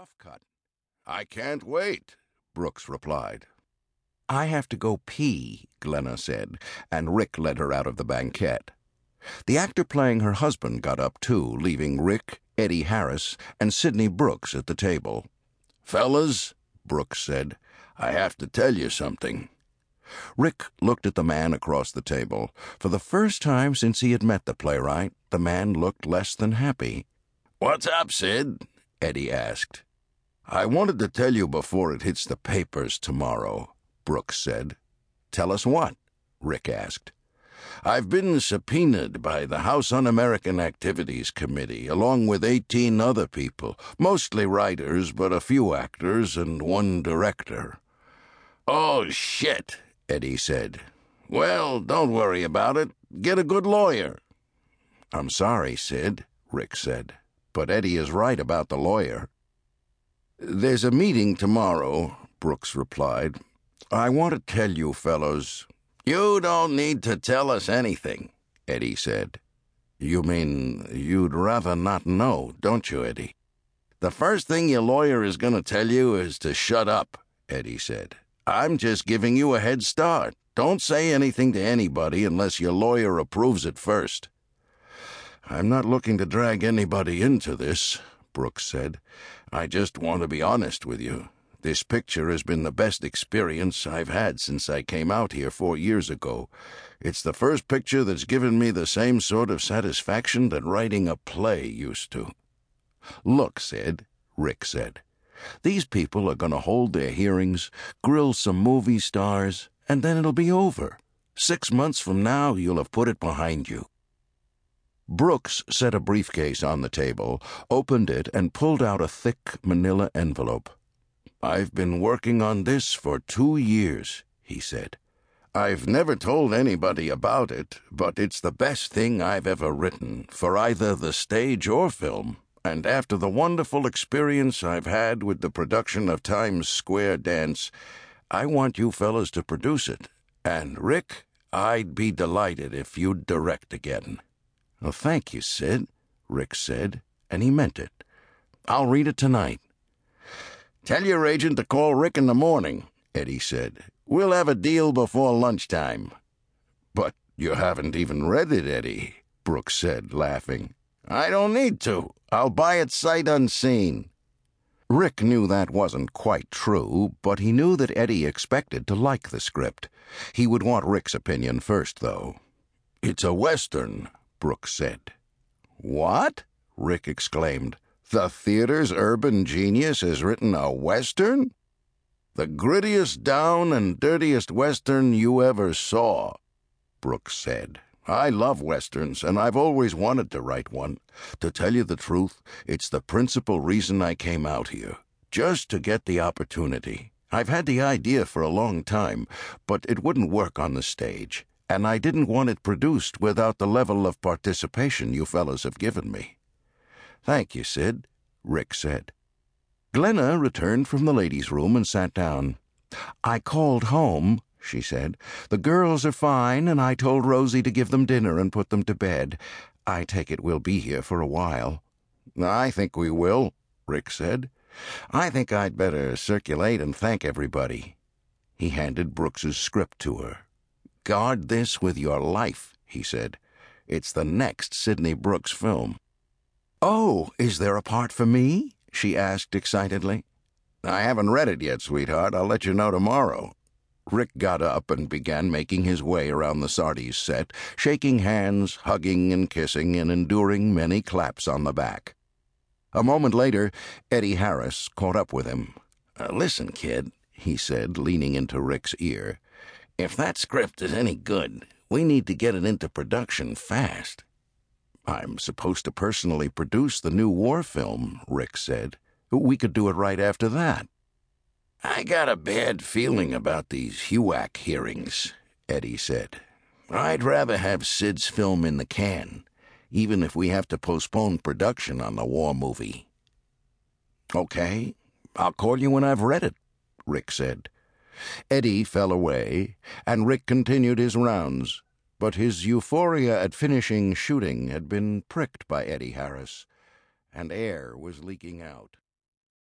rough cut. I can't wait, Brooks replied. I have to go pee, Glenna said, and Rick led her out of the banquette. The actor playing her husband got up too, leaving Rick, Eddie Harris, and Sidney Brooks at the table. Fellas, Brooks said, I have to tell you something. Rick looked at the man across the table. For the first time since he had met the playwright, the man looked less than happy. What's up, Sid? Eddie asked. I wanted to tell you before it hits the papers tomorrow, Brooks said. Tell us what? Rick asked. I've been subpoenaed by the House Un American Activities Committee, along with 18 other people, mostly writers, but a few actors and one director. Oh, shit, Eddie said. Well, don't worry about it. Get a good lawyer. I'm sorry, Sid, Rick said, but Eddie is right about the lawyer. There's a meeting tomorrow, Brooks replied. I want to tell you fellows. You don't need to tell us anything, Eddie said. You mean you'd rather not know, don't you, Eddie? The first thing your lawyer is going to tell you is to shut up, Eddie said. I'm just giving you a head start. Don't say anything to anybody unless your lawyer approves it first. I'm not looking to drag anybody into this, Brooks said. I just want to be honest with you. This picture has been the best experience I've had since I came out here four years ago. It's the first picture that's given me the same sort of satisfaction that writing a play used to. Look, Sid, Rick said. These people are going to hold their hearings, grill some movie stars, and then it'll be over. Six months from now, you'll have put it behind you. Brooks set a briefcase on the table, opened it, and pulled out a thick manila envelope. I've been working on this for two years, he said. I've never told anybody about it, but it's the best thing I've ever written, for either the stage or film and after the wonderful experience I've had with the production of Times Square Dance, I want you fellows to produce it. And, Rick, I'd be delighted if you'd direct again. Thank you, Sid, Rick said, and he meant it. I'll read it tonight. Tell your agent to call Rick in the morning, Eddie said. We'll have a deal before lunchtime. But you haven't even read it, Eddie, Brooks said, laughing. I don't need to. I'll buy it sight unseen. Rick knew that wasn't quite true, but he knew that Eddie expected to like the script. He would want Rick's opinion first, though. It's a Western, Brooks said. What? Rick exclaimed. The theater's urban genius has written a Western? The grittiest down and dirtiest Western you ever saw, Brooks said. I love westerns, and I've always wanted to write one. To tell you the truth, it's the principal reason I came out here. Just to get the opportunity. I've had the idea for a long time, but it wouldn't work on the stage, and I didn't want it produced without the level of participation you fellows have given me. Thank you, Sid, Rick said. Glenna returned from the ladies' room and sat down. I called home, she said. The girls are fine, and I told Rosie to give them dinner and put them to bed. I take it we'll be here for a while. I think we will, Rick said. I think I'd better circulate and thank everybody. He handed Brooks's script to her. Guard this with your life, he said. It's the next Sidney Brooks film. Oh, is there a part for me? she asked excitedly. I haven't read it yet, sweetheart. I'll let you know tomorrow. Rick got up and began making his way around the Sardi's set, shaking hands, hugging and kissing, and enduring many claps on the back. A moment later, Eddie Harris caught up with him. Uh, listen, kid, he said, leaning into Rick's ear. If that script is any good, we need to get it into production fast. I'm supposed to personally produce the new war film, Rick said. We could do it right after that. I got a bad feeling about these HUAC hearings, Eddie said. I'd rather have Sid's film in the can, even if we have to postpone production on the war movie. Okay, I'll call you when I've read it, Rick said. Eddie fell away, and Rick continued his rounds, but his euphoria at finishing shooting had been pricked by Eddie Harris, and air was leaking out.